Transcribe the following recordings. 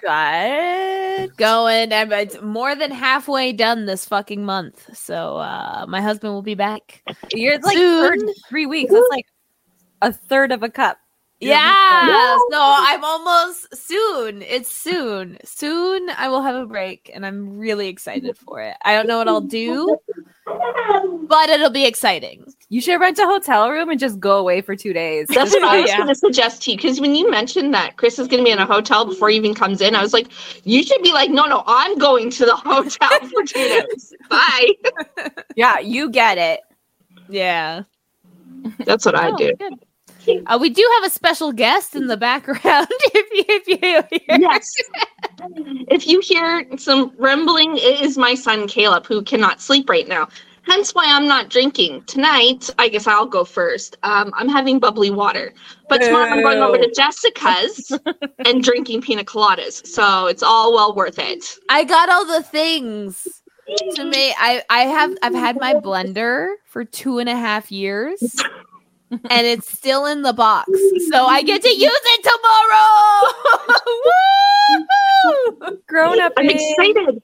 Good. Going. I'm it's more than halfway done this fucking month. So uh my husband will be back. You're like Soon. three weeks. That's like a third of a cup. Yeah. So I'm almost soon. It's soon. Soon I will have a break and I'm really excited for it. I don't know what I'll do, but it'll be exciting. You should rent a hotel room and just go away for two days. That's what I was Yeah. going to suggest to you because when you mentioned that Chris is going to be in a hotel before he even comes in, I was like, you should be like, no, no, I'm going to the hotel for two days. Bye. yeah, you get it. Yeah. That's what I Oh, do. Uh, we do have a special guest in the background. if you, if you hear. Yes. if you hear some rumbling, it is my son Kaleb who cannot sleep right now. Hence why I'm not drinking tonight. I guess I'll go first. Um, I'm having bubbly water, but tomorrow I'm going over to Jessica's and drinking pina coladas. So it's all well worth it. I got all the things to me. I I have I've had my blender for two and a half years, and it's still in the box, so I get to use it tomorrow. Woo! Grown up. I'm excited.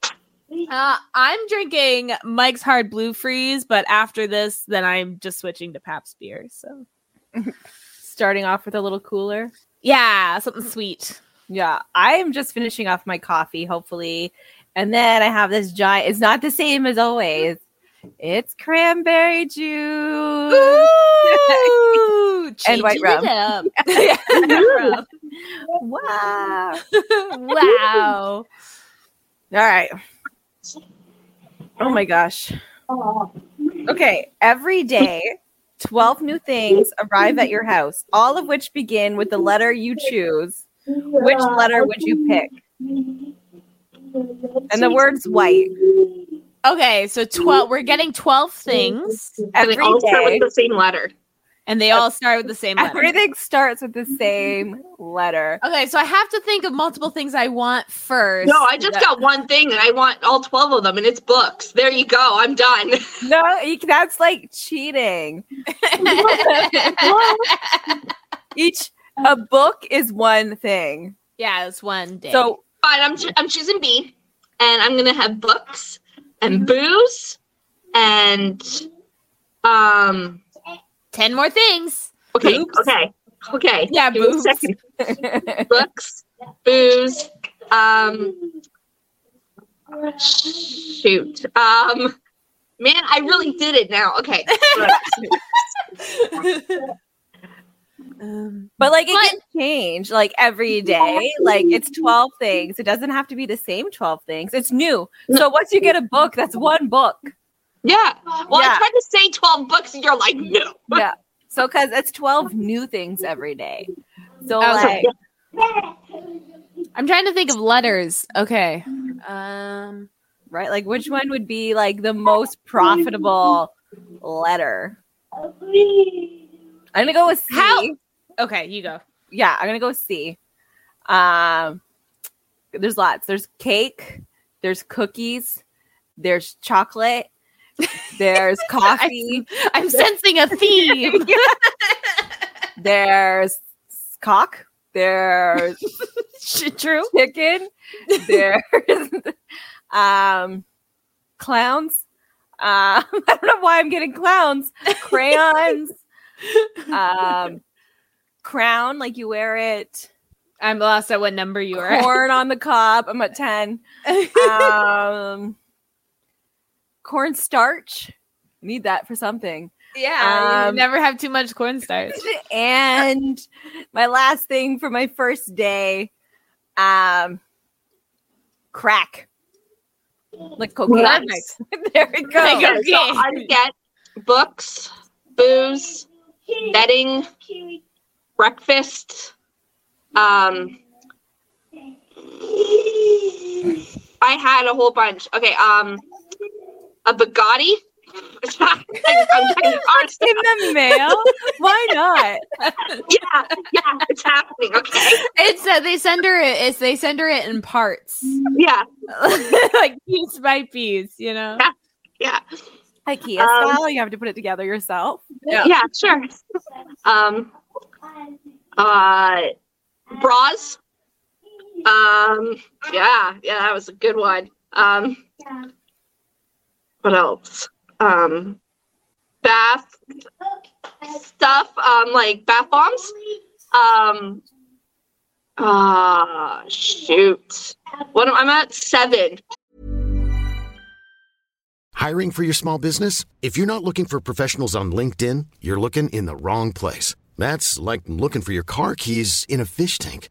Uh, I'm drinking Mike's Hard Blue Freeze, but after this, then I'm just switching to Pabst beer. So Starting off with a little cooler. yeah, something sweet. Yeah, I am just finishing off my coffee, hopefully. And then I have this giant, it's not the same as always. It's cranberry juice. Ooh, And white rum. wow. wow. All right. Oh my gosh. Okay, every day, 12 new things arrive at your house, all of which begin with the letter you choose. Which letter would you pick? And the word's white. Okay, so 12 we're getting 12 things And Every they all start with the same letter. And they all start with the same letter. everything starts with the same letter. Okay, so I have to think of multiple things I want first. No, I just got one thing and I want all 12 of them, and it's books. There you go. I'm done. No, you- that's like cheating. Each a book is one thing. yeah, it's one day. So Fine, I'm, cho- I'm choosing B, and I'm going to have books and booze and. um. 10 more things. Okay, Boobs? okay, okay. Yeah, Give boobs. Books, booze, um. Shoot. Um. Man, I really did it now. Okay. Um, But like it But- can change like every day. Like it's 12 things. It doesn't have to be the same 12 things. It's new. So once you get a book, that's one book. Yeah. Well, Yeah. I tried to say 12 books, and you're like, no. Yeah. So cuz it's 12 new things every day. So I was like I'm trying to think of letters. Okay. Um right like which one would be like the most profitable letter? I'm going to go with C. How- okay, you go. Yeah, I'm going to go with C. Um there's lots. There's cake, there's cookies, there's chocolate, there's coffee. I'm sensing a theme. There's cock. There's True. chicken. There's um clowns. Uh, I don't know why I'm getting clowns. Crayons. um, crown, like you wear it. I'm lost at what number you are. at. Corn on the cob. I'm at ten. Um, corn starch. Need that for something. yeah, um, you never have too much cornstarch. and my last thing for my first day, um, crack. Like cocaine. Nice. there we go. Like Okay, so I get books, booze, bedding, breakfast, um, I had a whole bunch. Okay, um, a Bugatti. I'm getting honest. In the mail? Why not? yeah, yeah, it's happening. Okay, It's uh, they send her it- it's they send her it in parts, yeah, like piece by piece. You know. yeah, IKEA Um, style. You have to put it together yourself. Yeah. yeah, sure. Um, uh, bras. Um, yeah, yeah, that was a good one. Um, what else? Um, bath stuff. Um, like bath bombs. Um, uh, shoot. What am I'm at seven. Hiring for your small business? If you're not looking for professionals on LinkedIn, you're looking in the wrong place. That's like looking for your car keys in a fish tank.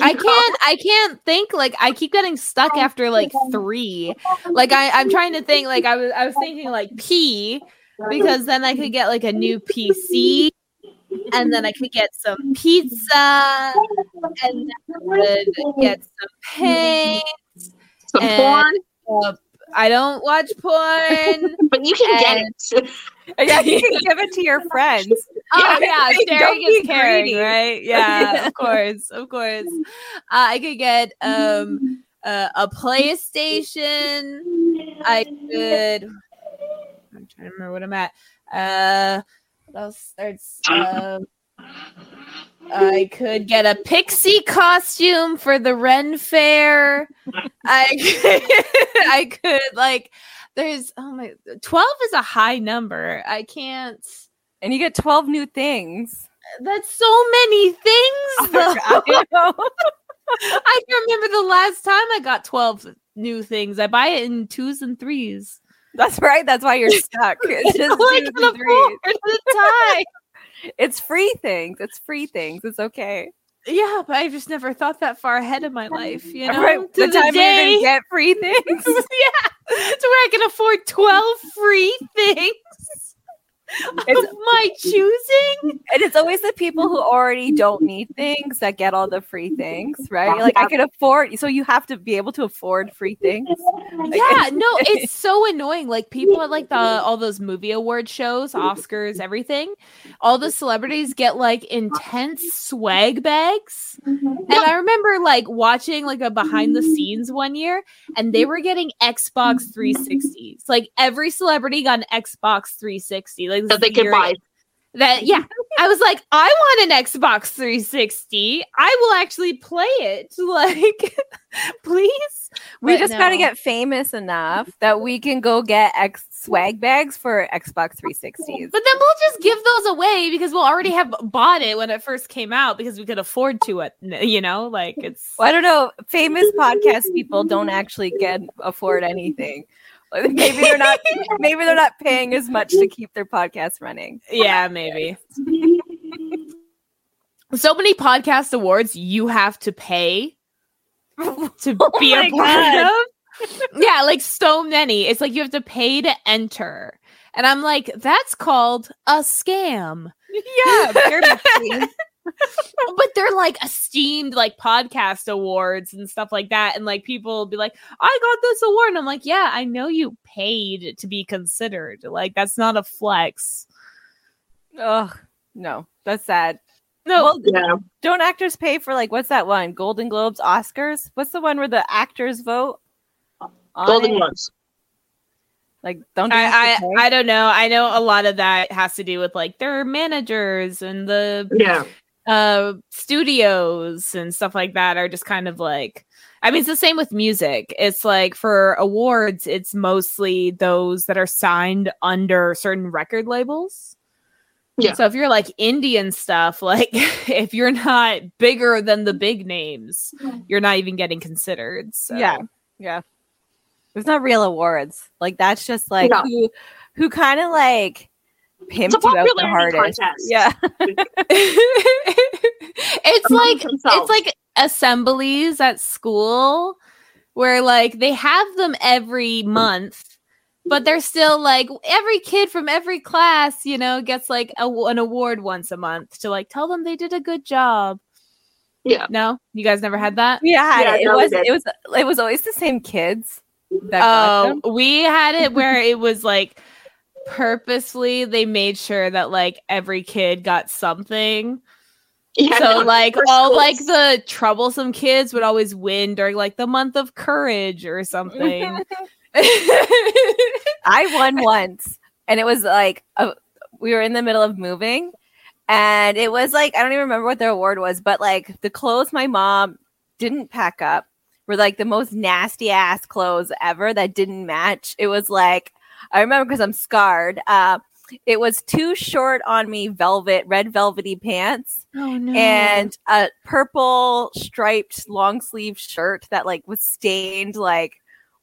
I can't I can't think like I keep getting stuck after like three. Like I, I'm trying to think like I was I was thinking like P because then I could get like a new PC and then I could get some pizza and then I would get some paint. Some and- porn, Uh, I don't watch porn. but you can get it. Yeah, you can give it to your friends. Oh yeah, sharing is caring, greedy. right? Yeah, of course, of course. Uh, I could get um uh, a PlayStation. I could. I'm trying to remember what I'm at. Uh, what else? There's. Um, I could get a pixie costume for the Ren Fair. I could, I could like. There's oh my, twelve is a high number. I can't. And you get 12 new things. That's so many things. though. I know. I can remember the last time I got 12 new things. I buy it in twos and threes. That's right. That's why you're stuck. It's just I twos and threes. the time. It's free things. It's free things. It's okay. yeah, but I just never thought that far ahead of my life. You know, right. To The time you're day, gonna get free things. yeah, to where I can afford 12 free things It's- my choosing. And it's always the people who already don't need things that get all the free things, right? Like I can afford, so you have to be able to afford free things. Yeah, no, it's so annoying. Like people at like the all those movie award shows, Oscars, everything. All the celebrities get like intense swag bags. Mm-hmm. And I remember like watching like a behind the scenes one year and they were getting Xbox 360s. Like every celebrity got an Xbox 360. Like this that they is can buy. That yeah. I was like, I want an Xbox 360. I will actually play it. Like please. We But just got to get famous enough that we can go get X swag bags for Xbox 360s. But then we'll just give those away because we'll already have bought it when it first came out because we could afford to it. You know, like it's Well, I don't know. Famous podcast people don't actually get afford anything. Maybe they're not. maybe they're not paying as much to keep their podcast running. yeah, maybe. so many podcast awards you have to pay to oh be a part of. Yeah, like so many. It's like you have to pay to enter. And I'm like, that's called a scam. Yeah. but they're like esteemed like podcast awards and stuff like that and like people will be like i got this award and i'm like yeah i know you paid to be considered like that's not a flex Ugh, no, that's sad. no Well, Yeah. don't actors pay for like what's that one? Golden Globes, Oscars? What's the one where the actors vote? on Golden it? Globes. Like, don't do I. I I don't know. I know a lot of that has to do with like their managers and the Yeah. Uh studios and stuff like that are just kind of like I mean it's the same with music. It's like for awards it's mostly those that are signed under certain record labels. Yeah. So if you're like Indian stuff, like if you're not bigger than the big names, you're not even getting considered. So Yeah. Yeah. There's not real awards. Like that's just like No. who who kind of like pimped It's a you out the hardest. contest. Yeah. it's Among like themselves. it's like assemblies at school where like they have them every month but they're still like every kid from every class you know gets like a, an award once a month to like tell them they did a good job Yeah. no you guys never had that Yeah, Yeah, it no, we was did. it was it was always the same kids. That got oh them. we had it where it was like purposefully they made sure that like every kid got something Yeah. so like all schools. like the troublesome kids would always win during like the month of courage or something. I won once, and it was like a, we were in the middle of moving, and it was like I don't even remember what the award was, but like the clothes my mom didn't pack up were like the most nasty ass clothes ever that didn't match. It was like I remember because I'm scarred. Uh, it was too short on me, velvet, red velvety pants, oh no. and a purple striped long sleeve shirt that like was stained like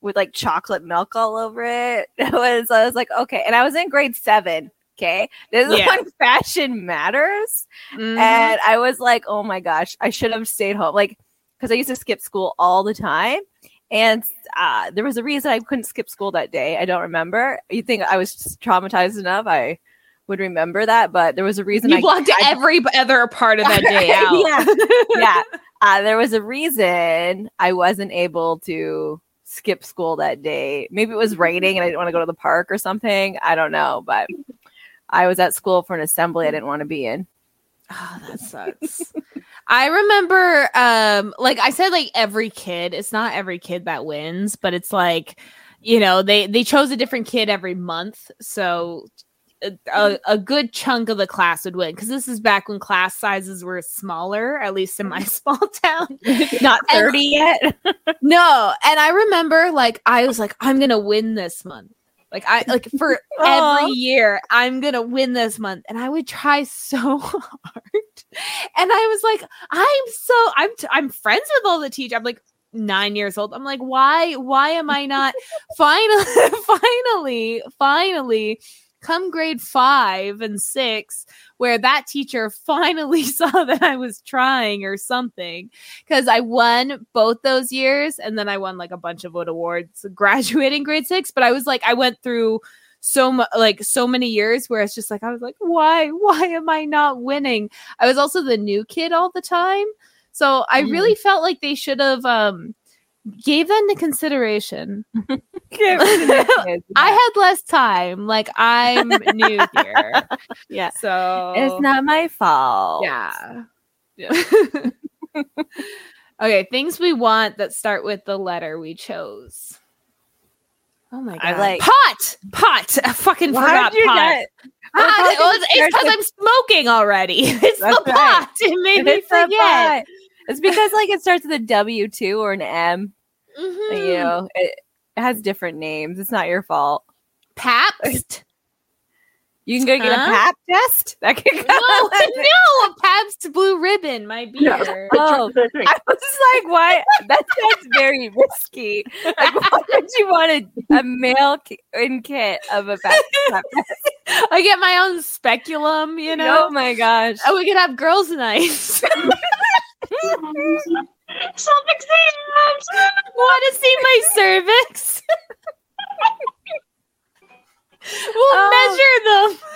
with like chocolate milk all over it. It was I was like, okay. And I was in grade seven. Okay. This is Yeah. when fashion matters. Mhm. And I was like, oh my gosh, I should have stayed home. Like, because I used to skip school all the time. And uh, there was a reason I couldn't skip school that day. I don't remember. You think I was traumatized enough? I would remember that, but there was a reason you I blocked I- every other part of that day out. Yeah. yeah. Uh, there was a reason I wasn't able to skip school that day. Maybe it was raining and I didn't want to go to the park or something. I don't know, but I was at school for an assembly I didn't want to be in. Oh, that sucks. I remember, um, like I said, like every kid. It's not every kid that wins, but it's like, you know, they they chose a different kid every month, so a, a, a good chunk of the class would win. Because this is back when class sizes were smaller, at least in my small town. Not And- 30 yet. No, and I remember like I was like, I'm gonna win this month. Like I like for every year, I'm gonna win this month, and I would try so hard. And I was like, I'm so I'm t- I'm friends with all the teachers. I'm like nine years old. I'm like, why why am I not finally finally finally come grade five and six where that teacher finally saw that I was trying or something because I won both those years and then I won like a bunch of awards graduating grade six. But I was like, I went through so much like so many years where it's just like I was like, why, why am I not winning? I was also the new kid all the time. So I Mm. really felt like they should have um gave that into consideration. I had less time. Like I'm new here. yeah. So It's not my fault. yeah. okay, things we want that start with the letter we chose. Oh my god. I like- pot. Pot. I fucking Why forgot you pot. not? Ah, Well, it's because I'm smoking already. It's That's the right. pot. It made me forget. Pot. It's because like it starts with a W two or an M. Mhm. You know, it, it has different names. It's not your fault. Pabst. You can go get Huh? a pap test. That could No, go. no, a Pabst Blue Ribbon, my Yeah. beer. Oh, I was like, why? That sounds very risky. Like, why would you want a, a male in kit of a pap, pap test? I get my own speculum, you know. Oh my gosh. Oh, we could have girls' nights. Self exams. Want to see my cervix? we'll Oh. measure them.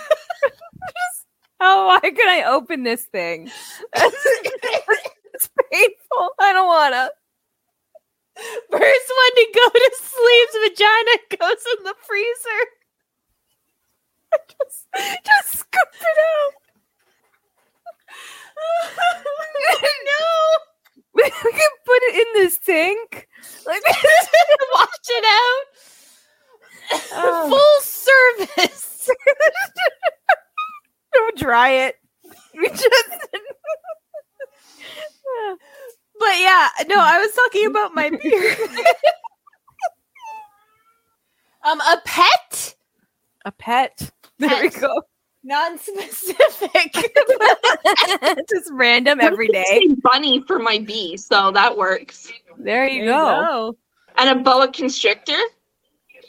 Oh, why could I open this thing? it's painful. I don't wanna. First one to go to sleep's vagina goes in the freezer. Just, just scoop it out. no, We can put it in the sink. Like wash it out. Oh. Full try it. We just But yeah, no, I was talking about my beer. um, a pet, a pet. There we go. non-specific. just random every I day. say Bunny for my bee, so that works. There you go. And a boa constrictor.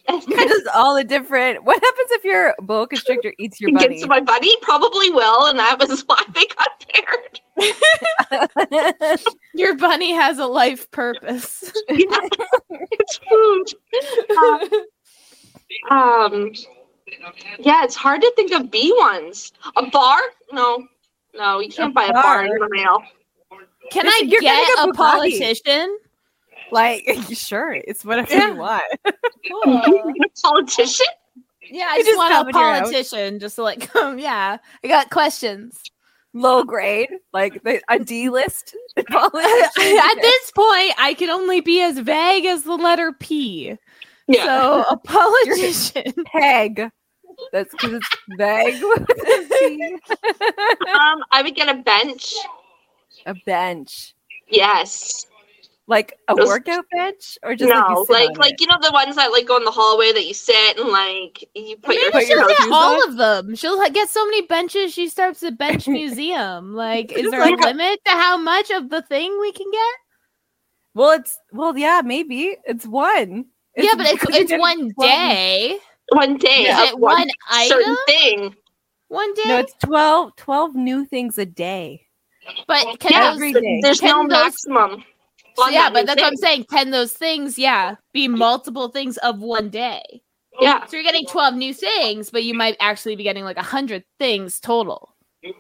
Just all the different. What happens if your boa constrictor eats your bunny? Gets my bunny probably will, and that was why they got paired. Your bunny has a life purpose. yeah, It's food. Um, yeah, it's hard to think of B ones. A bar? No, no, you can't buy a bar bar. in the mail. Can It's- I you're get get a politician? like, sure, it's whatever Yeah. you want. A politician? Yeah, I just just want a it in your house. politician just to like come. Yeah, I got questions. Low grade, like the, a D list. At this point, I can only be as vague as the letter P. Yeah. So a politician. peg. That's because it's vague. um, I would get a bench. a bench, Yes. Like a Those- workout bench, or just like, no, you sit like on like, it? you know the ones that like go in the hallway that you sit and like you put your, Maybe put she'll your get all on? of them. She'll ha- get so many benches. She starts a bench museum. Like, is there a like a- limit to how much of the thing we can get? Well, it's well, yeah, maybe it's one. yeah, but it's, it's one day. one day Is of it one certain item? thing. One day. No, it's 12, 12 new things a day. but can Yeah, those, every day. There's no those- maximum. On yeah, but that's what I'm saying. Can those things, yeah, be multiple things of one day? Yeah. So you're getting 12 new things, but you might actually be getting like 100 things total. Does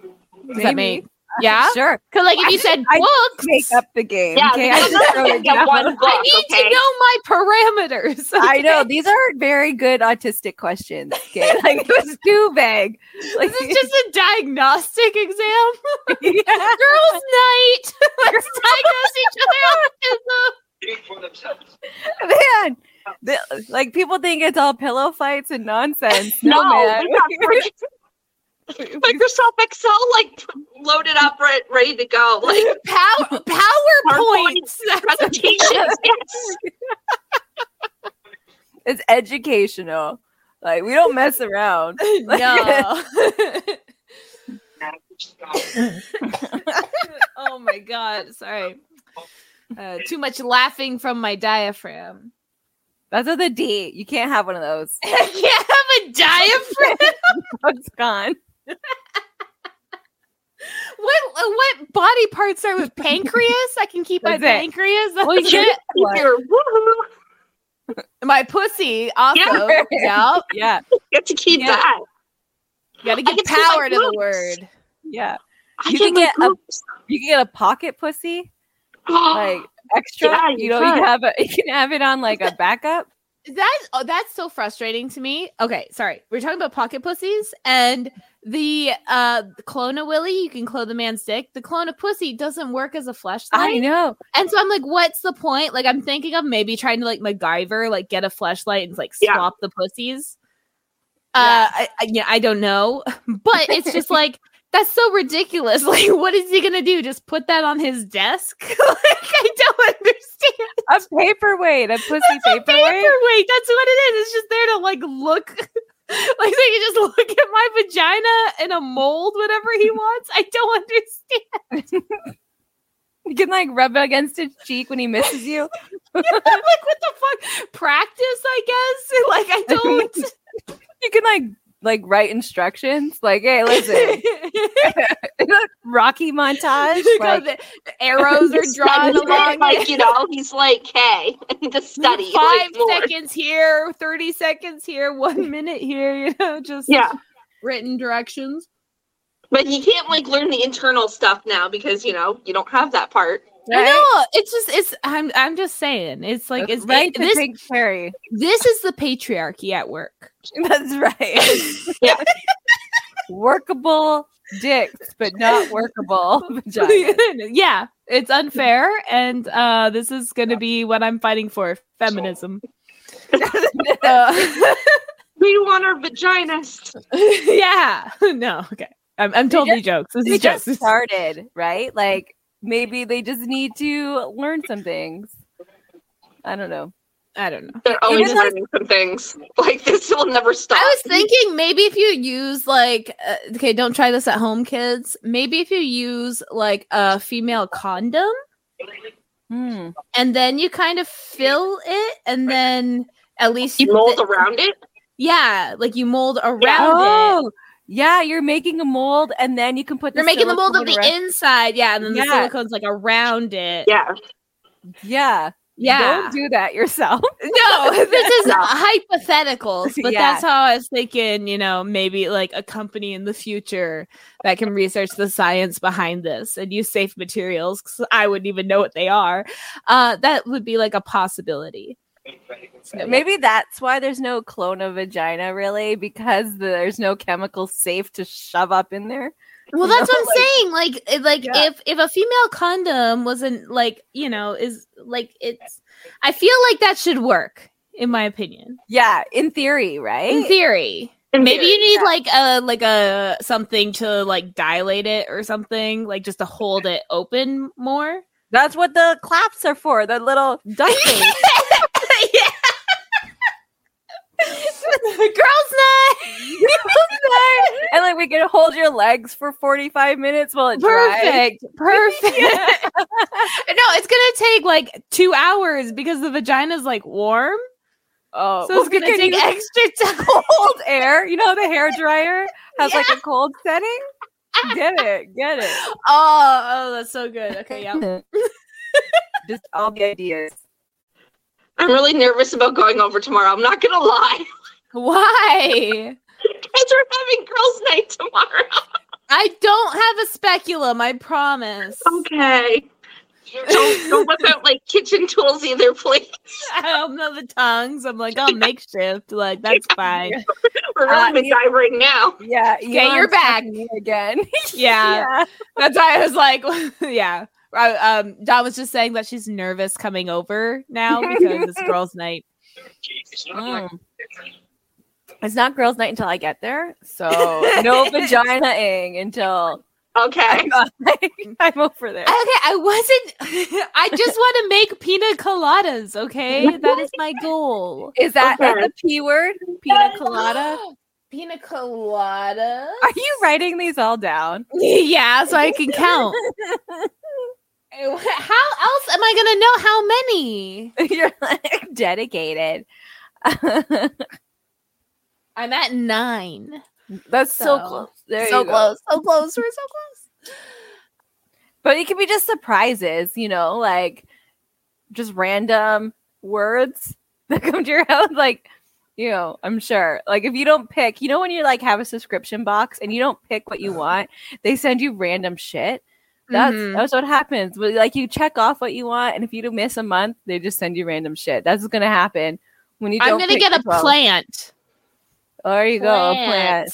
that Maybe. make yeah? Sure. Because like if you said I books, Make up the game. Yeah, okay? I just throw it down. book, I need okay? to know my parameters. I know these are very good autistic questions. Okay, like it was too vague. Like This is just a diagnostic exam. yeah. Girls' night. Let's diagnose each other autism. man. The- like people think it's all pillow fights and nonsense. No, No, man. We got freaking Microsoft Excel like loaded up, right, ready to go. Like Power PowerPoints. That's presentations. yes. It's educational. Like we don't mess around. no. oh my god, sorry. Uh, too much laughing from my diaphragm. That's with a D. You can't have one of those. I can't have a diaphragm. It's gone. What uh, what body parts are with pancreas? I can keep my it. pancreas. That's Well, you it. What? Here, woohoo! My pussy also. Yeah. Yep. Yeah, Get to keep Yeah. that. You gotta I give can power to the word. yeah. I You get can my get a- You can get a pocket pussy, like extra. Yeah, you you know, you can have a you can have it on like a backup. That's oh, that's so frustrating to me. Okay, sorry. We're talking about pocket pussies and the uh Clone-A-Willy, you can clone the man's dick. The clone of pussy doesn't work as a Fleshlight. I know. And so I'm like, what's the point? Like I'm thinking of maybe trying to like MacGyver, like get a Fleshlight and like Yeah. swap the pussies. Uh I, I, yeah, I don't know. But it's just like that's so ridiculous. Like, what is he gonna do? Just put that on his desk? like, I don't understand. A paperweight, a pussy It's a paperweight. paperweight. That's what it is. It's just there to like look, like they can just look at my vagina in a mold, whatever he wants. I don't understand. You can like rub it against his cheek when he misses you. like, what the fuck? Practice, I guess. Like, I don't. You can like like write instructions. Like, hey, listen, Rocky montage. Like, the arrows are drawn along. Like you know, he's like, "Hey, to study." Five like, seconds here, thirty seconds here, one minute here. You know, just Yeah, written directions. but you can't like learn the internal stuff now because you know you don't have that part. I know. It's just. It's. I'm. I'm just saying. It's like. It's right it- this. Pink Cherry. This is the patriarchy at work. That's right. Yeah. Workable dicks, but not workable vagina. yeah, it's unfair, and uh, this is going to be what I'm fighting for: feminism. Uh, We want our vaginas. yeah. No. Okay. I'm, I'm totally jokes. This They is jokes. just started, right? Like maybe they just need to learn some things. I don't know. I don't know. They're always Even learning some things. Like this will never stop. I was thinking maybe if you use like uh, okay, don't try this at home, kids. Maybe if you use like a female condom Hmm. and then you kind of fill it, and then at least you mold thi- around it. Yeah, like you mold around it. Oh, yeah, you're making a mold and then you can put You're making the mold of the around- inside, yeah, and then the Yeah. silicone's like around it. Yeah. Yeah. Yeah. Don't do that yourself. No, this is No. hypotheticals, but Yeah. that's how I was thinking, you know, maybe like a company in the future that can research the science behind this and use safe materials 'cause I wouldn't even know what they are. Uh, that would be like a possibility. So, Maybe that's why there's no clona vagina, really, because there's no chemical safe to shove up in there. Well, You that's know, what I'm saying. Like, eh, like Yeah. if if a female condom wasn't like, you know, is like it's. I feel like that should work, in my opinion. Yeah, in theory, right? In theory, In maybe theory, you need yeah. like a like a something to like dilate it or something, like just to hold it open more. That's what the claps are for, the little duck things. yeah. Girls' night. girls' night, and like we can hold your legs for 45 minutes while it dries. Perfect. Perfect. no, it's gonna take like two hours because the vagina's like warm. Oh, So it's gonna take use extra time. cold air. You know the hair dryer has like a cold setting. Get it, get it. Oh, oh, that's so good. Okay, yeah. Just all the ideas. I'm really nervous about going over tomorrow. I'm not gonna lie. Why? Because we're having girls' night tomorrow. I don't have a speculum. I promise. Okay. Don't don't whip out like kitchen tools either, please. I don't know the tongues. I'm like, oh, makeshift. Like that's fine. We're Uh, really right now. Yeah, Okay, you're Elon's back. talking to me again. Yeah, that's why I was like, yeah. I, um, Don was just saying that she's nervous coming over now because it's girls' night. Mm. It's not girls' night until I get there, so no vagina-ing until Okay. I'm over there. Okay, I wasn't. I just want to make pina coladas. Okay, that is my goal. Is that Okay. a p word? Pina colada. Pina colada. Are you writing these all down? yeah, so I can count. Eh, how else am I gonna know how many? You're like dedicated. I'm at nine. That's so, So- close. There so you go. close, so close. We're so close. But it could be just surprises, you know, like just random words that come to your head. Like, you know, I'm sure. Like if you don't pick, you know, when you like have a subscription box and you don't pick what you want, they send you random shit. That's Mhm. that's what happens. But like you check off what you want, and if you do miss a month, they just send you random shit. That's what's gonna happen when you. I'm gonna get a 12. plant. There you go, a plant.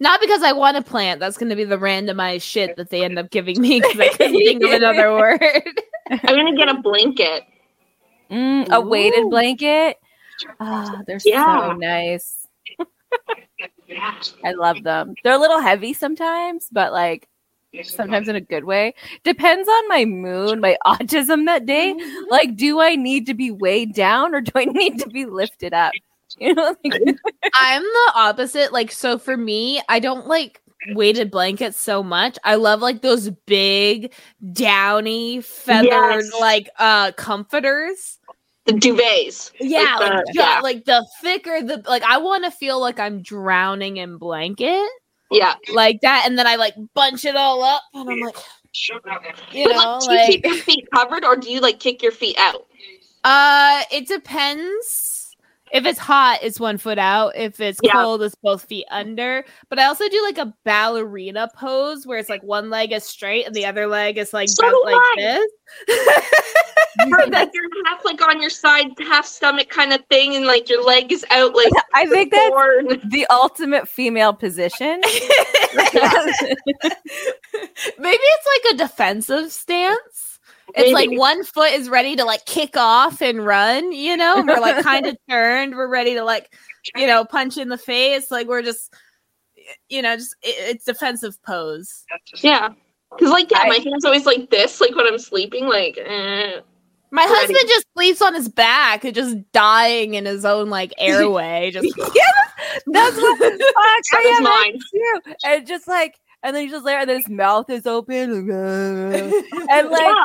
Not because I want a plant. That's going to be the randomized shit that they end up giving me because I couldn't think of another word. I'm gonna get a blanket. Mm, a weighted blanket. Ah, they're Yeah. so nice. I love them. They're a little heavy sometimes, but like sometimes in a good way. Depends on my mood, my autism that day. Like, do I need to be weighed down or do I need to be lifted up? You know, like, I'm the opposite. Like, so for me, I don't like weighted blankets so much. I love like those big, downy, feathered, Yes. like uh comforters. The duvets. Yeah, Like like, the- ju- yeah. like the thicker the like I want to feel like I'm drowning in blanket Yeah. like that, and then I like bunch it all up, and I'm like, you But, know, like, do you like keep your feet covered or do you like kick your feet out? uh, it depends. If it's hot, it's one foot out. If it's Yeah. cold, it's both feet under. But I also do like a ballerina pose where it's like one leg is straight and the other leg is like So bent like I. this. Or like you're half like on your side, half stomach kind of thing, and like your leg is out like I think that's forward. the ultimate female position. Maybe it's like a defensive stance. It's like one foot is ready to like kick off and run, you know, we're like kind of turned. We're ready to like, you know, punch in the face. Like we're just, you know, just it, it's defensive pose. Yeah. Because, like, yeah, I- my hand's always like this, like when I'm sleeping, like, eh. My Ready. husband just sleeps on his back, just dying in his own like airway. Just yeah, That's what fuck. So I does have that mine. too. And just like, and then he's just there, and then his mouth is open, and like Yeah.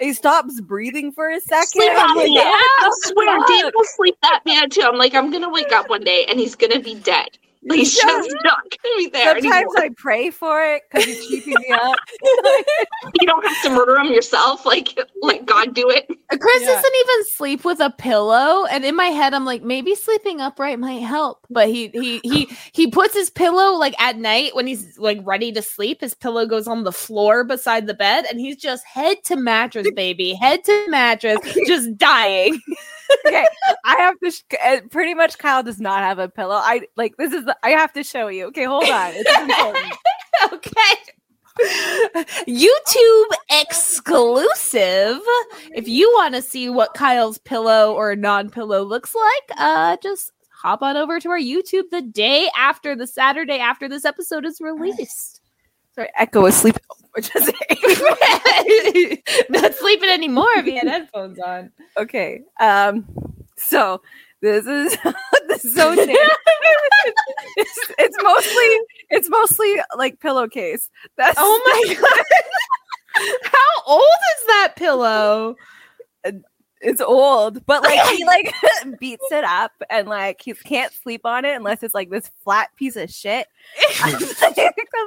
He stops breathing for a second. Sleep I'm like, apnea. what I swear, fuck? Dave will sleep that bad too. I'm like, I'm gonna wake up one day and he's gonna be dead. Like, he's Yeah. just not gonna be there Sometimes anymore. I pray for it because he's keeping me up. you don't have to murder him yourself. Like, let God do it. Chris Yeah. doesn't even sleep with a pillow, and in my head, I'm like, maybe sleeping upright might help. But he he he he puts his pillow like at night when he's like ready to sleep. His pillow goes on the floor beside the bed, and he's just head to mattress, baby, head to mattress, just dying. okay, I have to. Sh- uh, pretty much, Kyle does not have a pillow. I like this is. The, I have to show you. Okay, hold on. It's okay. YouTube exclusive. If you want to see what Kyle's pillow or non-pillow looks like, uh just hop on over to our YouTube the day after the Saturday after this episode is released. Sorry, Echo is sleeping. Not sleeping anymore if he had headphones on. okay. Um. So this is this is so. It's, it's mostly it's mostly like pillowcase. That's Oh my god. How old is that pillow? It's old, but like he like beats it up and like he can't sleep on it unless it's like this flat piece of shit. I'm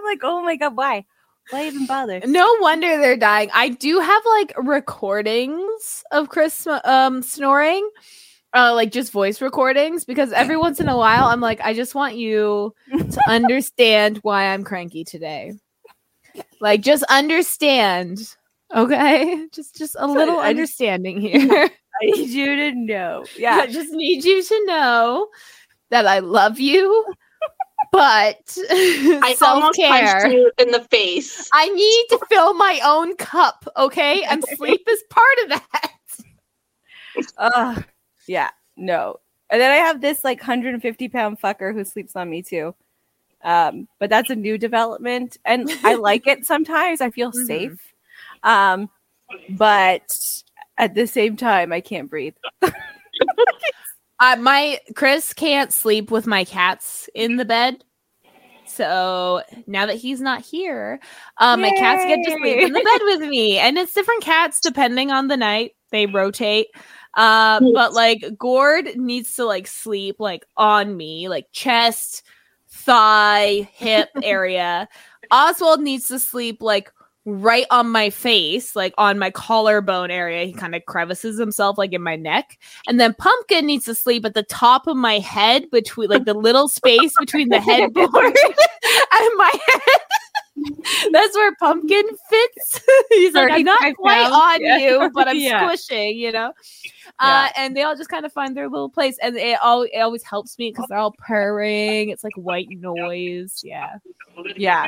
like, oh my god, why? Why even bother? No wonder they're dying. I do have like recordings of Chris um snoring. Uh like just voice recordings because every once in a while I'm like I just want you to understand why I'm cranky today. Like just understand. Okay? Just just a little I just- understanding here. I need you to know. Yeah. I just need you to know that I love you, but I almost punched you in the face. I need to fill my own cup, okay? And sleep is part of that. uh, yeah, no. And then I have this like 150 pound fucker who sleeps on me too. Um, but that's a new development, and I like it sometimes. I feel Mhm. safe. Um, but at the same time, I can't breathe. Uh, my Chris can't sleep with my cats in the bed. So now that he's not here, um, my cats get to sleep in the bed with me, and it's different cats depending on the night. They rotate. Uh, but like Gord needs to like sleep like on me, like chest, thigh, hip area. Oswald needs to sleep like right on my face, like on my collarbone area. He kind of crevices himself like in my neck. And then Pumpkin needs to sleep at the top of my head between like the little space between the headboard and my head. That's where Pumpkin fits. He's like, I'm not quite on Yeah. you, but I'm Yeah. squishing, you know? Uh, and they all just kind of find their little place. And it, all, it always helps me because they're all purring. It's like white noise. Yeah. Yeah,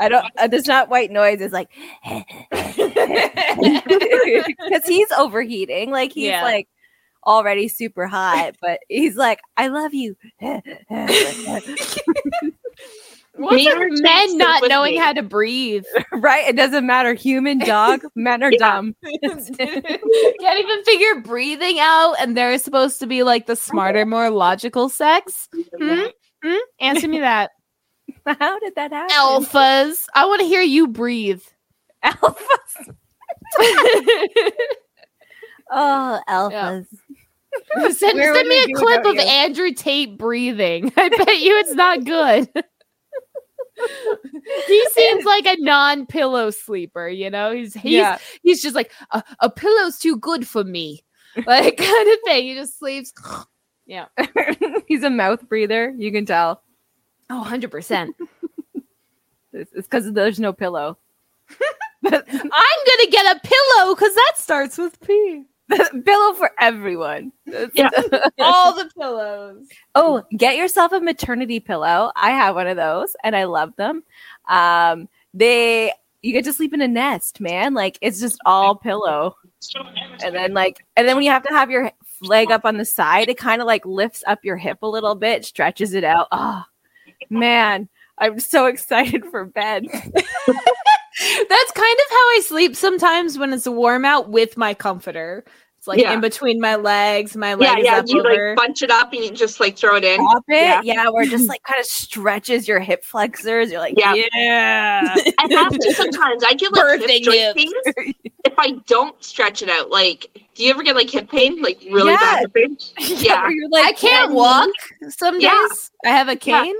I don't. Uh, there's not white noise. It's like because he's overheating. Like he's Yeah. like already super hot, but he's like, "I love you." What's Me with or Chase men not knowing me. how to breathe? right? It doesn't matter. Human, dog, men are dumb. Can't even figure breathing out, and they're supposed to be like the smarter, more logical sex. Hmm? Hmm? Answer me that. How did that happen? Alphas. I want to hear you breathe. Alphas. Oh, alphas. send Where send me a clip of you? Andrew Tate breathing. I bet you it's not good. he seems like a non-pillow sleeper, you know? He's he's Yeah. he's just like a, a pillow's too good for me. Like kind of thing. He just sleeps. Yeah. he's a mouth breather. You can tell. Oh, 100%. It's because there's no pillow. I'm going to get a pillow cuz that starts with P. pillow for everyone. Yeah. All the pillows. Oh, get yourself a maternity pillow. I have one of those and I love them. Um, they you get to sleep in a nest, man. Like it's just all pillow. And then like and then when you have to have your leg up on the side, it kind of like lifts up your hip a little bit, stretches it out. Oh man, I'm so excited for bed. That's kind of how I sleep sometimes when it's warm out with my comforter. It's like Yeah. in between my legs, my Yeah, yeah. up You over. like bunch it up and you just like throw it in. Pop it, Yeah. yeah. where it just like kind of stretches your hip flexors. You're like, Yeah. yeah. I have to sometimes. I get like hip joint hips. Pains if I don't stretch it out. Like, do you ever get like hip pain? Like really Yeah. bad hip pain? Yeah. where you're like, I can't walk some Yeah. days. I have a Yeah. cane.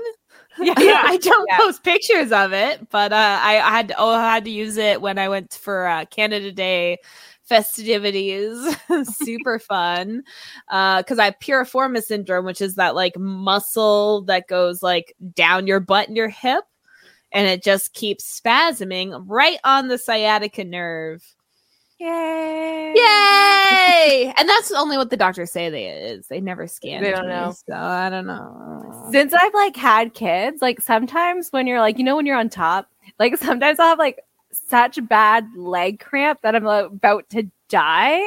Yeah. I don't Yeah. post pictures of it, but uh, I, I had to, oh, I had to use it when I went for uh, Canada Day festivities. Super fun because I have piriformis syndrome, which is that like muscle that goes like down your butt and your hip, and it just keeps spasming right on the sciatica nerve. Yay. Yay! and that's only what the doctors say they is. They never scan. They don't me, know. so I don't know. Since I've like had kids, like sometimes when you're like, you know, when you're on top, like sometimes I'll have like such bad leg cramp that I'm like, about to die.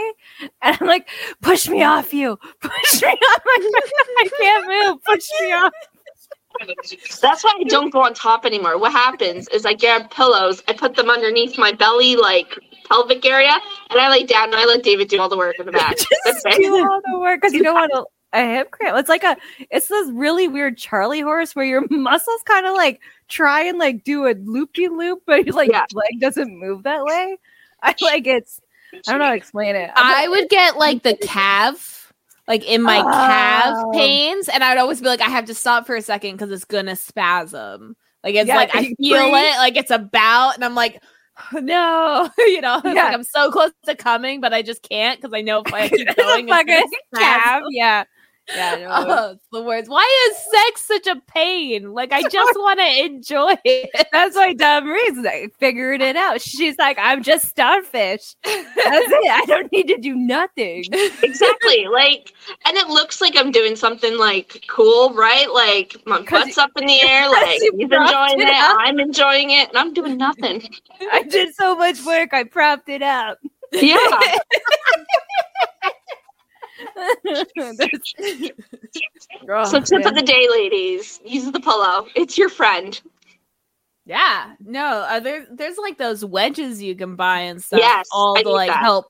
And I'm like, push me off you. Push me off. I can't move. Push me off. That's why I don't go on top anymore. What happens is I grab pillows, I put them underneath my belly, like pelvic area, and I lay down and I let David do all the work in the back. That's Do all the work because you don't want a, a hip cramp. It's like a, it's this really weird Charlie horse where your muscles kind of like try and like do a loopy loop, but your like Yeah. leg doesn't move that way. I like it's, I don't know how to explain it. I would get like the calf, like in my calf Oh. pains, and I'd always be like, I have to stop for a second because it's gonna spasm. Like it's Yeah, like I feel breathe. it, like it's about, and I'm like, no, you know, Yeah. like I'm so close to coming, but I just can't because I know if I keep going, it's fucking spasm. Yeah. Yeah. no. Oh, the words. Why is sex such a pain? Like I just want to enjoy it. That's why dumb reason I figured it out. She's like, I'm just starfish. That's it. I don't need to do nothing. Exactly. Like, and it looks like I'm doing something like cool, right? Like my butt's up in the air, like you he's enjoying it it. I'm enjoying it, and I'm doing nothing. I did so much work. I propped it up. Yeah. So tip man. of the day, ladies, use the pillow. It's your friend. Yeah, no, uh, there, there's like those wedges you can buy and stuff. Yes, all I to like that. help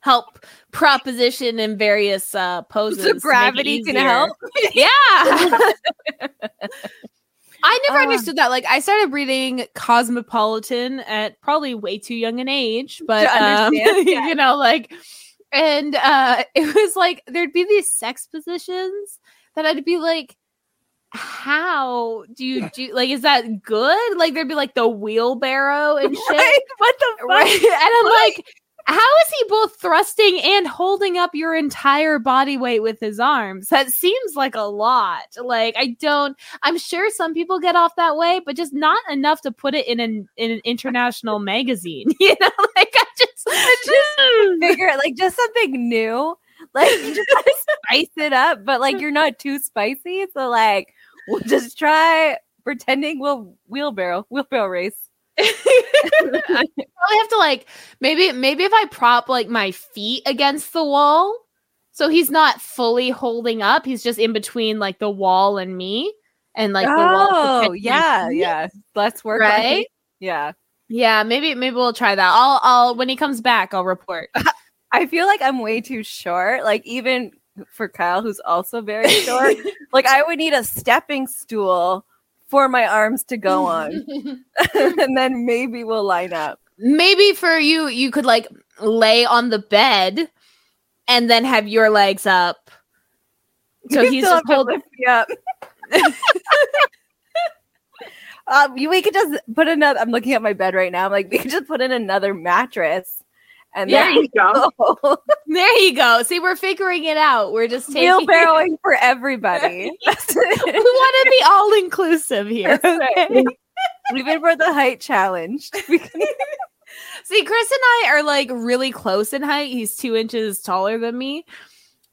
help proposition in various uh poses. to make it gravity can help. Yeah. I never Ah. understood that. Like, I started reading Cosmopolitan at probably way too young an age, but To um, yeah. you know, like, and uh it was like there'd be these sex positions that I'd be like, how do you do like is that good? Like there'd be like the wheelbarrow and shit. Right? What the fuck? Right? And I'm like, how is he both thrusting and holding up your entire body weight with his arms? That seems like a lot. Like I don't I'm sure some people get off that way, but just not enough to put it in an in an international magazine. You know, like just, figure it like just something new. Like you just gotta spice it up, but like you're not too spicy. So like we'll just try pretending we'll wheelbarrow wheelbarrow race. I probably have to like maybe maybe if I prop like my feet against the wall, so he's not fully holding up. He's just in between like the wall and me, and like the wall. oh yeah, yeah. Let's work Right? Yeah. Yeah. Maybe maybe we'll try that. I'll I'll when he comes back, I'll report. I feel like I'm way too short. Like even for Kyle, who's also very short, like I would need a stepping stool for my arms to go on, and then maybe we'll line up. maybe for you, you could like lay on the bed, and then have your legs up. So he's just holding. me up. Um, we could just put another. I'm looking at my bed right now. I'm like, we could just put in another mattress, and There you go. There you go. See, we're figuring it out. We're just taking. wheelbarrowing for everybody. we want to be all inclusive here. Okay? Even for the height challenge. See, Chris and I are like really close in height. He's two inches taller than me.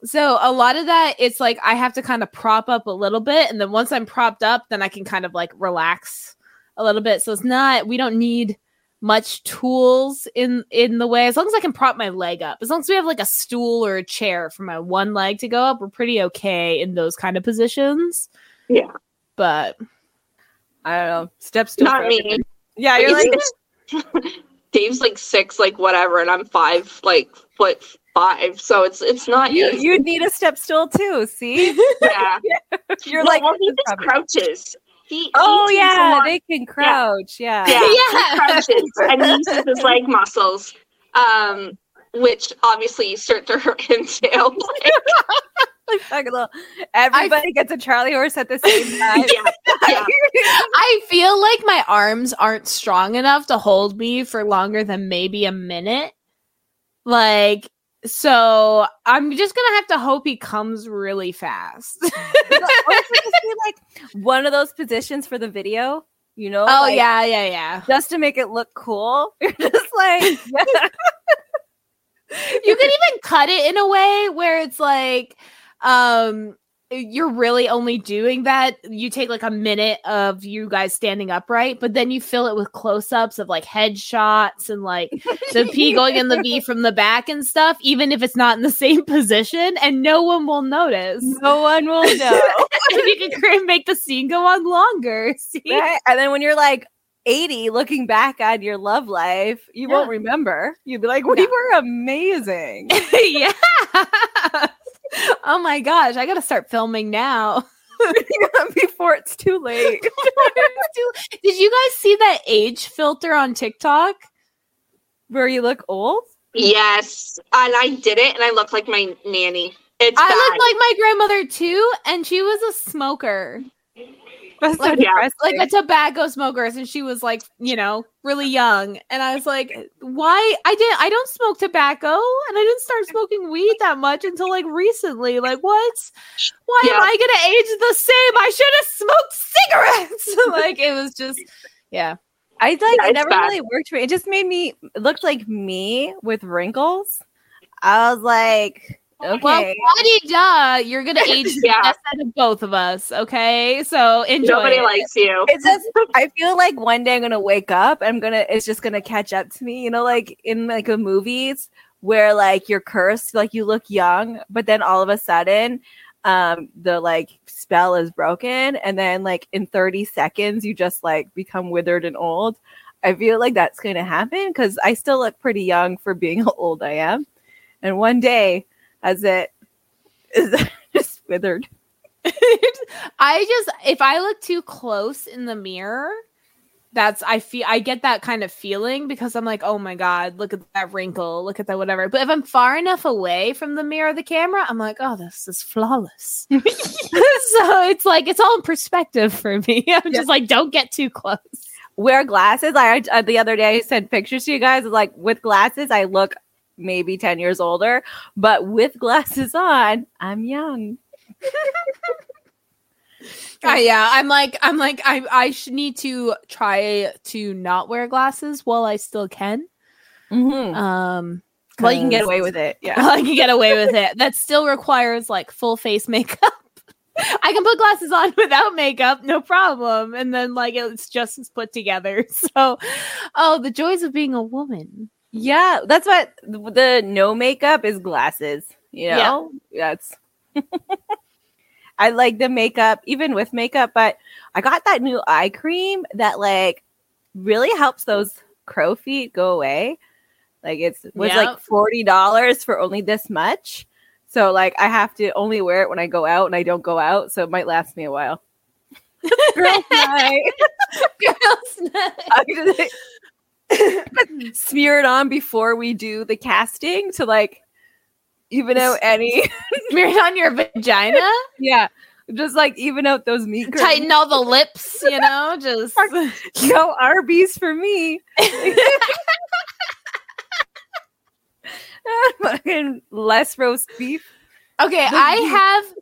So a lot of that, it's like I have to kind of prop up a little bit. And then once I'm propped up, then I can kind of like relax a little bit. So it's not, we don't need much tools in in the way as long as i can prop my leg up as long as we have like a stool or a chair for my one leg to go up we're pretty okay in those kind of positions Yeah. but I don't know. Steps to Not me. Yeah, you're like Dave's like six, like whatever, and I'm five, like foot five. So it's it's not you. easy. You need a step stool too. See, Yeah. you're No, like. well, he just probably- crouches. He, Oh he yeah, they can crouch. Yeah. yeah, Yeah. he crouches and uses his leg muscles, um, which obviously start to hurt his tail. Like, fucking little- Everybody gets a Charlie horse at the same time. yeah, yeah. I feel like my arms aren't strong enough to hold me for longer than maybe a minute. Like, so I'm just gonna have to hope he comes really fast. Or if we just do, like one of those positions for the video, you know? oh like, yeah, yeah, yeah. Just to make it look cool. You're just like, You can even cut it in a way where it's like, um, you're really only doing that. You take like a minute of you guys standing upright, but then you fill it with close-ups of like headshots and like the P going in the V from the back and stuff, even if it's not in the same position, and no one will notice. no one will know. you can make the scene go on longer. See? Right? And then when you're like 80, looking back on your love life, you won't remember. You'd be like, we No. were amazing. yeah. oh my gosh, I gotta start filming now. Before it's too late. Did you guys see that age filter on TikTok? Where you look old? Yes, and I did it, and I look like my nanny. It's I bad. looked like my grandmother too, and she was a smoker, That's so Like, yeah, like a tobacco smoker, and she was like, you know, really young. And I was like, why? I didn't. I don't smoke tobacco, and I didn't start smoking weed that much until like recently. Like, what? Why Yeah. am I gonna age the same? I should have smoked cigarettes. like, it was just, yeah. I like Yeah, it never bad. really worked for me. It just made me it looked like me with wrinkles. I was like, okay. Well, bloody duh, you're gonna age the Yeah. best out of both of us. Okay, so enjoy. Nobody it. likes you. it's just I feel like one day I'm gonna wake up. I'm gonna it's just gonna catch up to me. You know, like in like the movies where like you're cursed, like you look young, but then all of a sudden, um, the like spell is broken, and then like in 30 seconds you just like become withered and old. I feel like that's gonna happen because I still look pretty young for being how old I am. And one day, as it is just withered. I just if I look too close in the mirror, that's I feel I get that kind of feeling because I'm like, oh my god, look at that wrinkle, look at that whatever. But if I'm far enough away from the mirror of the camera, I'm like, oh, this is flawless. so it's like it's all in perspective for me. I'm just like, don't get too close. Wear glasses. I uh, the other day I sent pictures to you guys. Like with glasses, I look maybe ten years older, but with glasses on, I'm young. Uh, yeah, I'm like, I'm like, I I should need to try to not wear glasses while I still can. Mm-hmm. Um, Well, you can get away with it. Yeah. Well, I can get away with it. That still requires like full face makeup. I can put glasses on without makeup, no problem. And then like it's just as put together. So, oh, the joys of being a woman. Yeah, that's what the no makeup is glasses. You Yeah. know, that's. I like the makeup even with makeup, but I got that new eye cream that like really helps those crow feet go away. Like it's was like forty dollars for only this much. So like I have to only wear it when I go out, and I don't go out, so it might last me a while. Girls' night. Girls' night. Smear it on before we do the casting to like even out any Smear it on your vagina. yeah just like even out those meat curtains. Tighten all the lips, you know, just no arby's for me Fucking less roast beef Okay, I have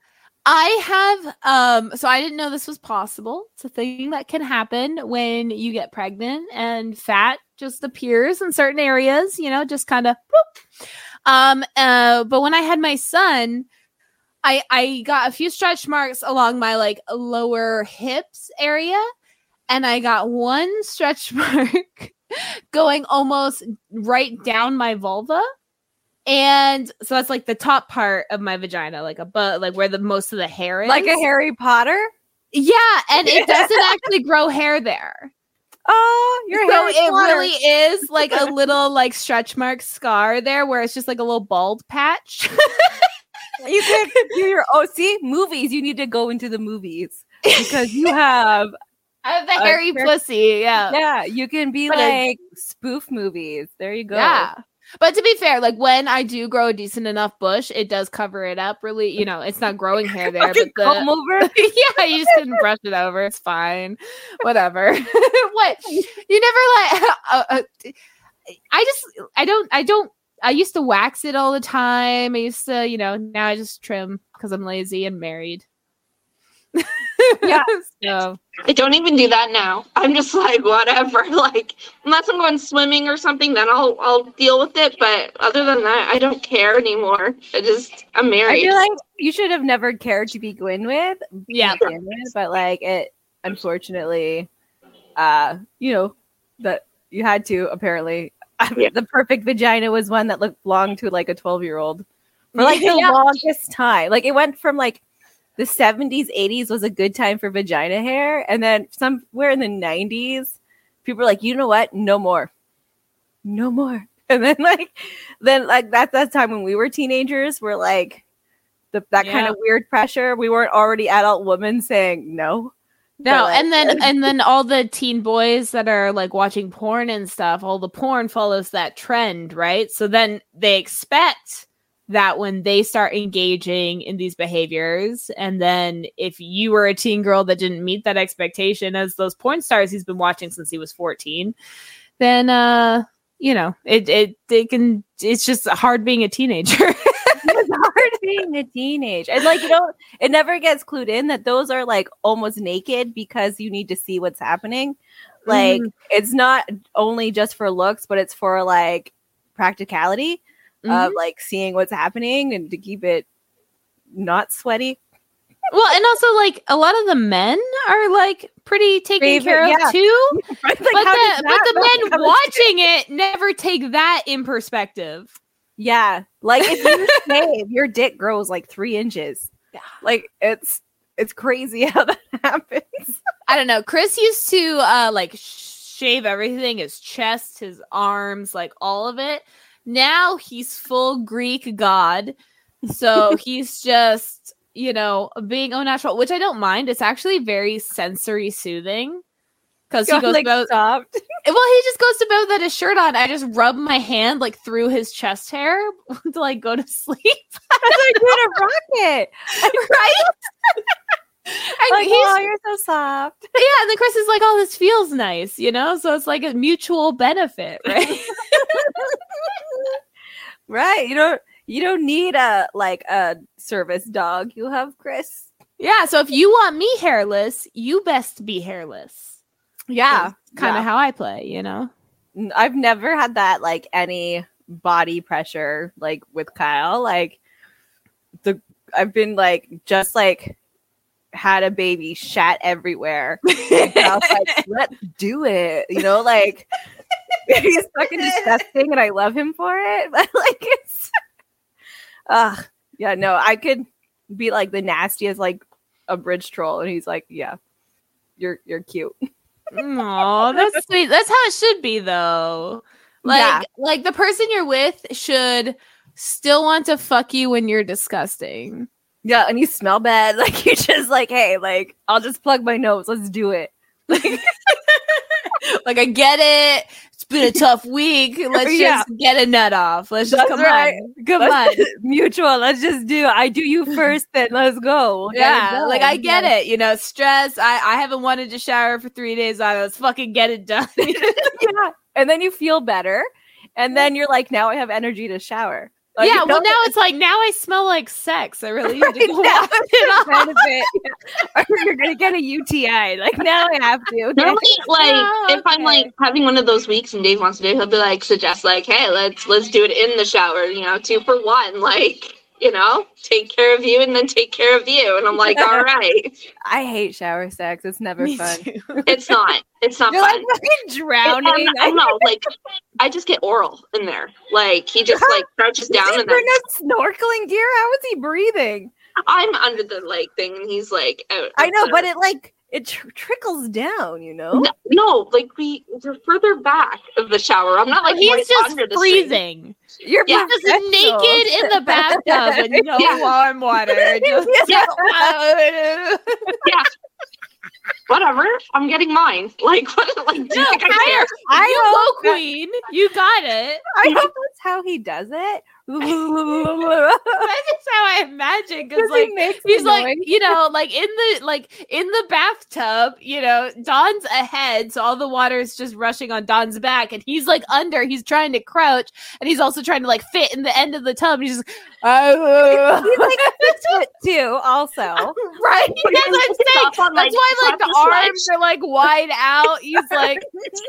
I have um so I didn't know this was possible. It's a thing that can happen when you get pregnant and fat just appears in certain areas, you know, just kind of um uh but when I had my son, I I got a few stretch marks along my like lower hips area and I got one stretch mark going almost right down my vulva. And so that's like the top part of my vagina, like a above, like where the most of the hair is. like a harry potter Yeah, and it doesn't actually grow hair there. Oh your so Harry it Potter. really is like a little like stretch mark scar there where it's just like a little bald patch. you can do your oh see movies you need to go into the movies because you have I have the hairy pussy, yeah. yeah you can be But it- like spoof movies there you go Yeah. But to be fair, like when I do grow a decent enough bush, it does cover it up really. You know, it's not growing hair there, but the comb over yeah, you just didn't brush it over. It's fine. Whatever. what? You never like uh, uh, I just I don't I don't I used to wax it all the time. I used to, you know, now I just trim because I'm lazy and married. Yeah. so I don't even do that now. I'm just like whatever. Like unless I'm going swimming or something, then I'll I'll deal with it. But other than that, I don't care anymore. I just I'm married. I feel like you should have never cared to begin with. yeah. begin with, but like it unfortunately uh you know that you had to apparently Yeah. the perfect vagina was one that looked belonged to like a 12 year old for like the Yeah. longest time like it went from like the 70s 80s was a good time for vagina hair. And then somewhere in the 90s people were like you know what? No more. No more. And then like then like that's that time when we were teenagers we're like the, that kind of weird pressure. We weren't already adult women saying no. No, and then and then all the teen boys that are like watching porn and stuff, all the porn follows that trend, right? So then they expect that when they start engaging in these behaviors, and then if you were a teen girl that didn't meet that expectation as those porn stars he's been watching since he was 14, then uh you know, it it they can it's just hard being a teenager. it's hard being a teenage and like you know it never gets clued in that those are like almost naked because you need to see what's happening. Like it's not only just for looks but it's for like practicality of like seeing what's happening and to keep it not sweaty Well, and also like a lot of the men are like pretty taken Favorite- care of yeah. too. Like, but the, but the men watching it never take that in perspective. yeah like if you shave your dick grows like three inches like it's it's crazy how that happens I don't know. Chris used to uh like shave everything, his chest, his arms, like all of it. Now he's full Greek god. So he's just, you know, being au natural, which I don't mind. It's actually very sensory soothing. because he goes like, about. stopped. Well, he just goes to bed without his shirt on. I just rub my hand like through his chest hair to like go to sleep. That's like doing a rocket. right? and Like, he's oh, you're so soft. yeah, and then Chris is like, "Oh, this feels nice," you know. So it's like a mutual benefit, right? Right. You don't you don't need a like a service dog. You have Chris. yeah. So if you want me hairless, you best be hairless. Yeah. kind of Yeah. how I play, you know. I've never had that like any body pressure like with Kyle. Like the I've been like just like had a baby shat everywhere. Like, let's do it. You know, like he's fucking disgusting and I love him for it. But like it's uh yeah, no, I could be like the nastiest like a bridge troll and he's like, Yeah, you're you're cute. Oh, that's sweet. That's how it should be, though. Like, Yeah. like the person you're with should still want to fuck you when you're disgusting. Yeah, and you smell bad. Like you're just like, hey, like I'll just plug my nose. Let's do it. Like, I get it. It's been a tough week. Let's Yeah. just get a nut off. Let's just come right. on. Come Let's- on. Mutual. Let's just do. I do you first, then let's go. We'll get it Yeah, like I get it. You know, stress. I I haven't wanted to shower for three days it. Let's fucking get it done. yeah, and then you feel better, and then you're like, now I have energy to shower. Like, yeah. Well, now it's like now I smell like sex. I really need to Right go now, wash it off. benefit. Yeah. Or you're gonna get a UTI. Like now I have to. Normally, like Oh, if I'm like having one of those weeks and Dave wants to do, it, he'll be like suggest like, hey, let's let's do it in the shower. You know, two for one. Like, you know, take care of you and then take care of you. And I'm like, all right, I hate shower sex. It's never Me fun. too. it's not. It's not You're fun. like fucking drowning. I don't know, like I just get oral in there. Like he just like crouches down he and then bring a snorkeling gear? How is he breathing? I'm under the like thing and he's like out. I know, but it like it tr- trickles down. You know. no, no, like we we're further back of the shower. I'm not like He's right just under the freezing. You're Yeah. Just naked in the bathtub and no Yeah. warm water. Just Yeah. Whatever. I'm getting mine. Like what? Like do you think I care? I you hope go, that- queen. You got it. I hope that's how he does it. That's just how I imagine. Because he like makes he's like noise. you know like in the like in the bathtub you know don's ahead so all the water is just rushing on don's back and he's like under he's trying to crouch and he's also trying to like fit in the end of the tub he's just uh, He's like six foot two, also. right that's what i'm saying on, that's why like the arms are like wide out he's like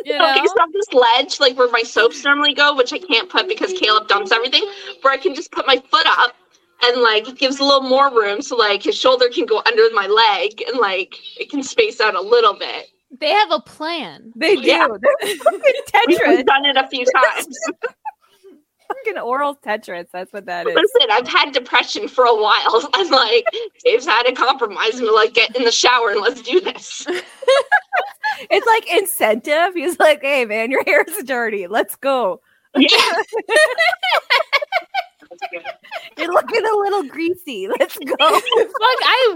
you know Okay, so this ledge, like where my soaps normally go, which I can't put because Kaleb dumps everything, where I can just put my foot up and like it gives a little more room so like his shoulder can go under my leg and like it can space out a little bit. they have a plan They do. Yeah. They're fucking We've Tetris. done it a few times. fucking oral Tetris. That's what that is. Listen, I've had depression for a while. I'm like, Dave's had a compromise and we like get in the shower and let's do this. It's like incentive. He's like, hey man, your hair is dirty. Let's go. Yeah. You're looking a little greasy. Let's go. Fuck, I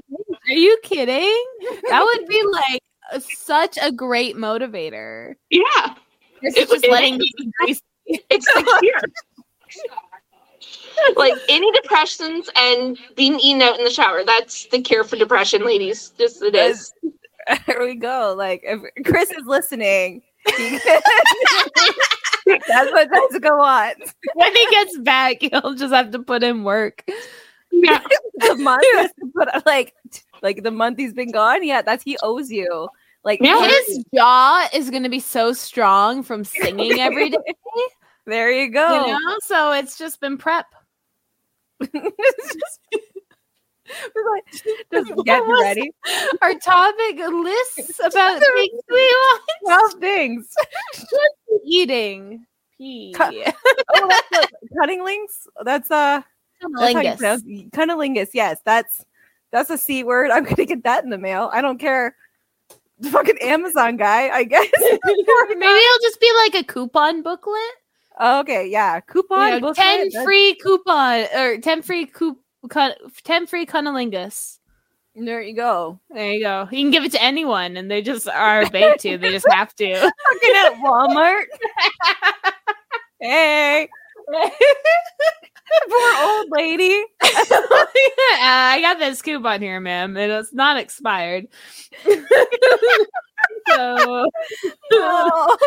are you kidding? That would be like such a great motivator. Yeah. It's It- just it- letting me be greasy. It's secure. like any depressions and being eaten out in the shower. That's the cure for depression, ladies. Just it is. There we go. Like if Chris is listening, he- that's what does go on. when he gets back, he'll just have to put in work. Yeah. The month, has to put- like, like the month he's been gone. Yeah, that's he owes you. Like Yeah. His jaw is going to be so strong from singing every day, there you go. you know. So it's just been prep. It's just, We're like, just getting ready. Our topic lists about things we want Twelve things. eating. Pee. Cut- Oh, that's cutting links. That's uh, that's Cunnilingus. cunnilingus. Yes, that's that's a c word. I'm gonna get that in the mail. I don't care. The fucking Amazon guy, I guess. Maybe it'll just be like a coupon booklet. Oh, okay, yeah. Coupon You know, booklet, ten free coupon or ten free coup, cun, ten free cunnilingus. There you go. There you go. You can give it to anyone, and they just are bait to. They just have to. Looking at Walmart. hey. Poor old lady. Uh, I got this coupon here, ma'am, and it's not expired. so Oh.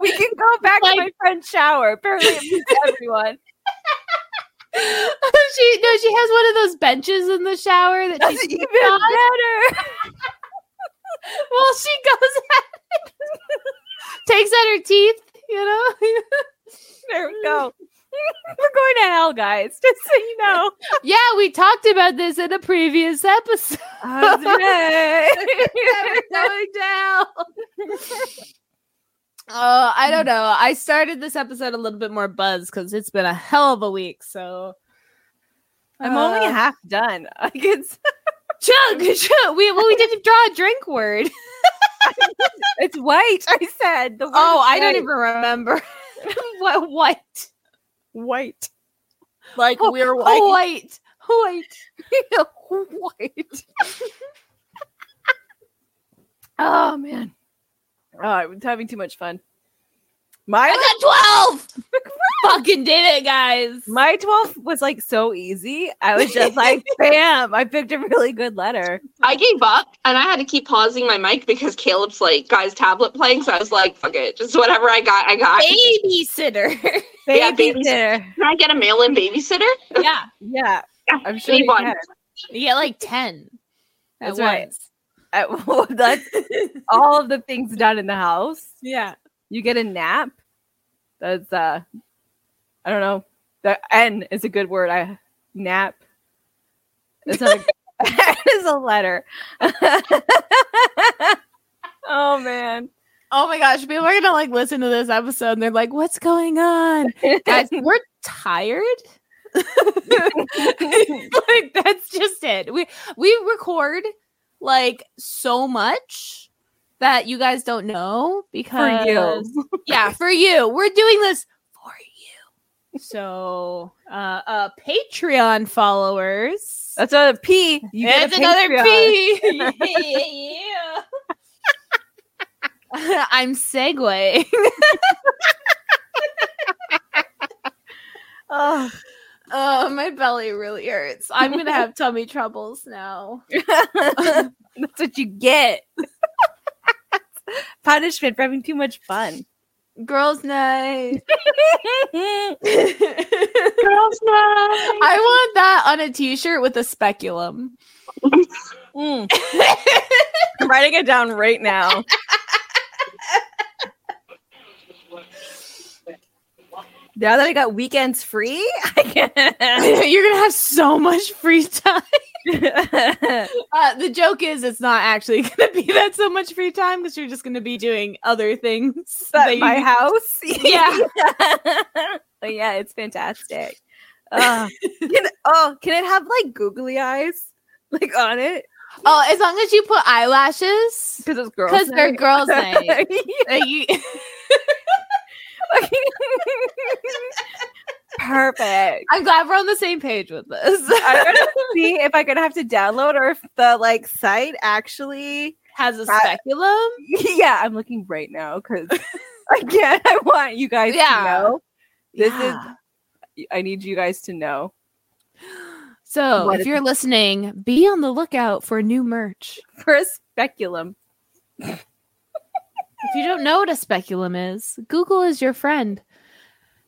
we can go back to my friend's shower. Apparently, it means everyone. she no, she has one of those benches in the shower that That's she even on. better. Well, she goes at it, takes out her teeth, you know. There we go. We're going to hell, guys. Just so you know. yeah, we talked about this in a previous episode. That's right. We're going down. Oh, I don't know. I started this episode a little bit more buzzed because it's been a hell of a week. So I'm only Uh, half done. Like it's chug, chug. We well, we didn't draw a drink word. it's white. I said. The word Oh, I don't even remember. what white? white. Like Oh, we're white. white. White. white. oh man. Oh, I'm having too much fun. My I got 12. Fucking did it, guys. my 12 was like so easy. I was just like, bam, I picked a really good letter. I gave up and I had to keep pausing my mic because Kaleb's like got his tablet playing. So I was like, fuck it. Just whatever I got, I got. Babysitter. Yeah, babysitter. Babysitter. Can I get a mail in babysitter? yeah. Yeah, Yeah, I'm sure need you can. You get like 10. At That's right. once. That's all of the things done in the house. Yeah. You get a nap. That's uh I don't know. The N is a good word. I nap. It's not a, a letter. oh man. Oh my gosh, people are gonna like listen to this episode and they're like, "What's going on, guys? We're tired." like that's just it. We we record like so much that you guys don't know For because you. yeah, for you. We're doing this for you. So, uh, uh Patreon followers. That's a P. You get That's a another Patreon. P. yeah. I'm segueing. Oh. Oh, my belly really hurts. I'm gonna have tummy troubles now. That's what you get. Punishment for having too much fun. Girls' night. Girls' night. I want that on a t-shirt with a speculum. Mm. I'm writing it down right now. Now that I got weekends free, I can. You're gonna have so much free time. Uh, the joke is, it's not actually gonna be that so much free time because you're just gonna be doing other things. At you- my house. Yeah. but yeah, it's fantastic. Uh, can, oh, can it have like googly eyes like on it? Oh, as long as you put eyelashes, Because it's girls. because they're girls' night. Uh, you- Perfect. I'm glad we're on the same page with this. I'm gonna see if I'm gonna have to download or if the like site actually. Has a speculum. Yeah, I'm looking right now because again, I want you guys Yeah. to know. This Yeah. is. I need you guys to know. So, What if you're listening, be on the lookout for new merch. For a speculum. If you don't know what a speculum is, Google is your friend.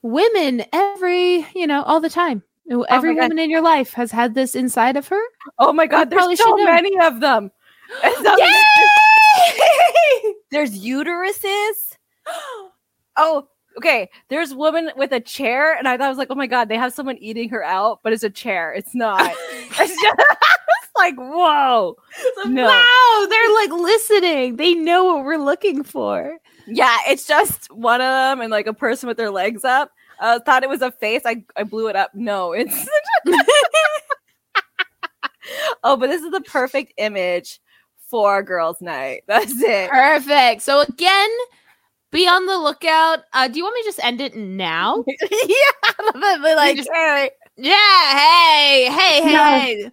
Women, every, you know, all the time. Every Oh my God. woman in your life has had this inside of her. Oh my god, there's so know. many of them. Yay! There's uteruses. Oh, okay. There's woman with a chair, and I thought I was like, oh my god, they have someone eating her out, but it's a chair. It's not. it's just like, whoa. No. Wow, they're like listening. They know what we're looking for. Yeah, it's just one of them and like a person with their legs up. I thought it was a face. I, I blew it up. No, it's oh, but this is the perfect image for girls' night. That's it. Perfect. So again, be on the lookout. Uh, do you want me to just end it now? yeah, but like, just- hey, Yeah. Hey. Hey. No. Hey.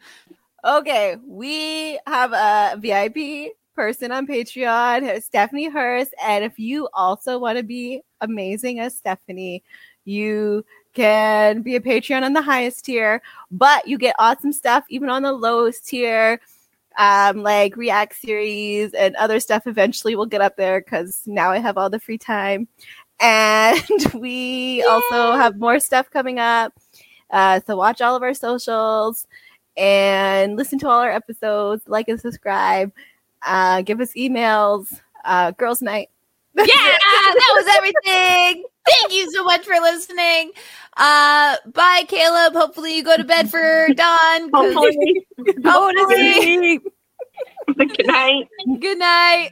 Okay, we have a VIP person on Patreon, Stephanie Hurst. And if you also want to be amazing as Stephanie, you can be a Patreon on the highest tier, but you get awesome stuff even on the lowest tier. Um, like React series and other stuff eventually will get up there because now I have all the free time. And we Yay! also have more stuff coming up. Uh, so watch all of our socials and listen to all our episodes, like and subscribe, uh, give us emails. Uh, girls' night. yeah, that was everything. Thank you so much for listening. Uh, bye, Kaleb. Hopefully, you go to bed for dawn. Hopefully. Hopefully. Good night. Good night.